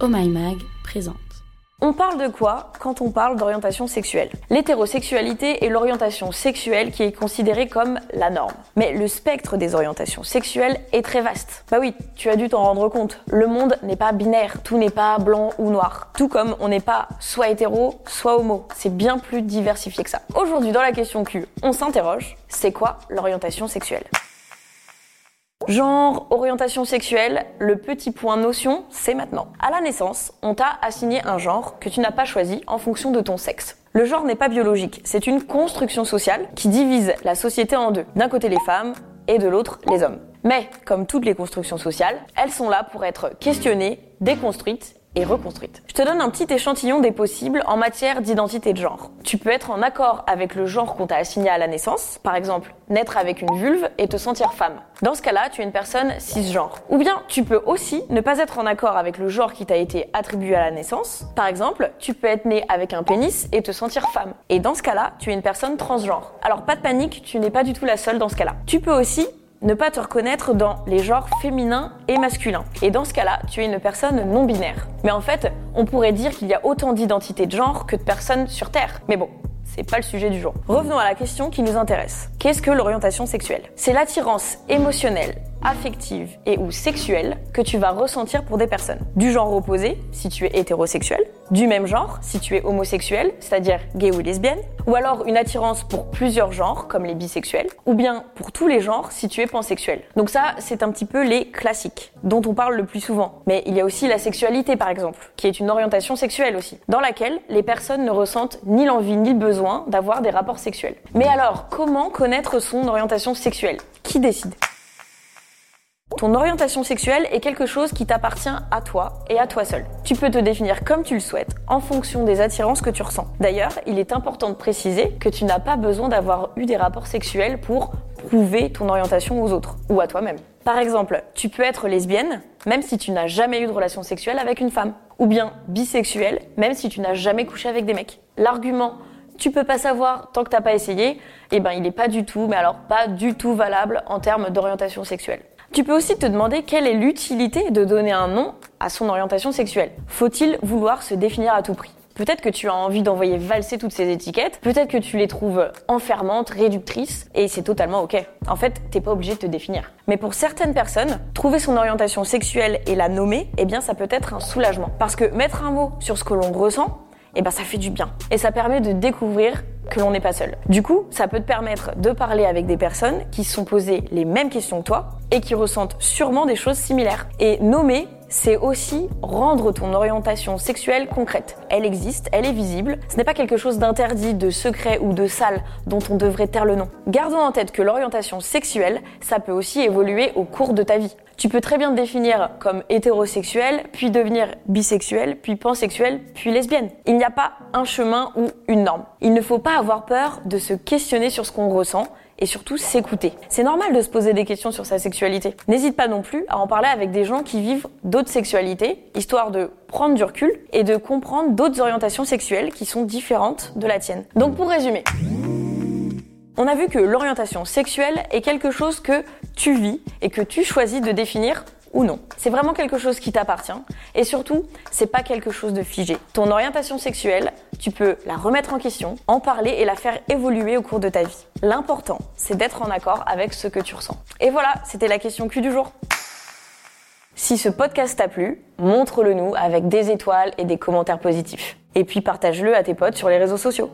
Oh Mag présente. On parle de quoi quand on parle d'orientation sexuelle? L'hétérosexualité est l'orientation sexuelle qui est considérée comme la norme. Mais le spectre des orientations sexuelles est très vaste. Bah oui, tu as dû t'en rendre compte. Le monde n'est pas binaire, tout n'est pas blanc ou noir. Tout comme on n'est pas soit hétéro, soit homo. C'est bien plus diversifié que ça. Aujourd'hui, dans la question Q, on s'interroge, c'est quoi l'orientation sexuelle? Genre, orientation sexuelle, le petit point notion, c'est maintenant. À la naissance, on t'a assigné un genre que tu n'as pas choisi en fonction de ton sexe. Le genre n'est pas biologique, c'est une construction sociale qui divise la société en deux. D'un côté les femmes et de l'autre les hommes. Mais, comme toutes les constructions sociales, elles sont là pour être questionnées, déconstruites et reconstruite. Je te donne un petit échantillon des possibles en matière d'identité de genre. Tu peux être en accord avec le genre qu'on t'a assigné à la naissance, par exemple naître avec une vulve et te sentir femme. Dans ce cas-là, tu es une personne cisgenre. Ou bien tu peux aussi ne pas être en accord avec le genre qui t'a été attribué à la naissance. Par exemple, tu peux être né avec un pénis et te sentir femme. Et dans ce cas-là, tu es une personne transgenre. Alors pas de panique, tu n'es pas du tout la seule dans ce cas-là. Tu peux aussi ne pas te reconnaître dans les genres féminins et masculins. Et dans ce cas-là, tu es une personne non binaire. Mais en fait, on pourrait dire qu'il y a autant d'identités de genre que de personnes sur Terre. Mais bon, c'est pas le sujet du jour. Revenons à la question qui nous intéresse. Qu'est-ce que l'orientation sexuelle? C'est l'attirance émotionnelle affective et ou sexuelle que tu vas ressentir pour des personnes. Du genre opposé, si tu es hétérosexuel, du même genre, si tu homosexuel, c'est-à-dire gay ou lesbienne, ou alors une attirance pour plusieurs genres, comme les bisexuels, ou bien pour tous les genres, si tu es pansexuel. Donc ça, c'est un petit peu les classiques, dont on parle le plus souvent. Mais il y a aussi la sexualité, par exemple, qui est une orientation sexuelle aussi, dans laquelle les personnes ne ressentent ni l'envie ni le besoin d'avoir des rapports sexuels. Mais alors, comment connaître son orientation sexuelle? Qui décide? Ton orientation sexuelle est quelque chose qui t'appartient à toi et à toi seul. Tu peux te définir comme tu le souhaites en fonction des attirances que tu ressens. D'ailleurs, il est important de préciser que tu n'as pas besoin d'avoir eu des rapports sexuels pour prouver ton orientation aux autres ou à toi-même. Par exemple, tu peux être lesbienne même si tu n'as jamais eu de relation sexuelle avec une femme. Ou bien bisexuelle même si tu n'as jamais couché avec des mecs. L'argument tu peux pas savoir tant que t'as pas essayé, eh ben il est pas du tout, mais alors pas du tout valable en termes d'orientation sexuelle. Tu peux aussi te demander quelle est l'utilité de donner un nom à son orientation sexuelle. Faut-il vouloir se définir à tout prix? Peut-être que tu as envie d'envoyer valser toutes ces étiquettes, peut-être que tu les trouves enfermantes, réductrices, et c'est totalement ok. En fait, t'es pas obligé de te définir. Mais pour certaines personnes, trouver son orientation sexuelle et la nommer, eh bien ça peut être un soulagement. Parce que mettre un mot sur ce que l'on ressent, eh ben ça fait du bien. Et ça permet de découvrir que l'on n'est pas seul. Du coup, ça peut te permettre de parler avec des personnes qui se sont posées les mêmes questions que toi et qui ressentent sûrement des choses similaires. Et nommer, c'est aussi rendre ton orientation sexuelle concrète. Elle existe, elle est visible, ce n'est pas quelque chose d'interdit, de secret ou de sale dont on devrait taire le nom. Gardons en tête que l'orientation sexuelle, ça peut aussi évoluer au cours de ta vie. Tu peux très bien te définir comme hétérosexuel, puis devenir bisexuel, puis pansexuel, puis lesbienne. Il n'y a pas un chemin ou une norme. Il ne faut pas avoir peur de se questionner sur ce qu'on ressent et surtout s'écouter. C'est normal de se poser des questions sur sa sexualité. N'hésite pas non plus à en parler avec des gens qui vivent d'autres sexualités, histoire de prendre du recul et de comprendre d'autres orientations sexuelles qui sont différentes de la tienne. Donc pour résumer, on a vu que l'orientation sexuelle est quelque chose que tu vis et que tu choisis de définir ou non. C'est vraiment quelque chose qui t'appartient et surtout, c'est pas quelque chose de figé. Ton orientation sexuelle, tu peux la remettre en question, en parler et la faire évoluer au cours de ta vie. L'important, c'est d'être en accord avec ce que tu ressens. Et voilà, c'était la question Q du jour. Si ce podcast t'a plu, montre-le nous avec des étoiles et des commentaires positifs. Et puis partage-le à tes potes sur les réseaux sociaux.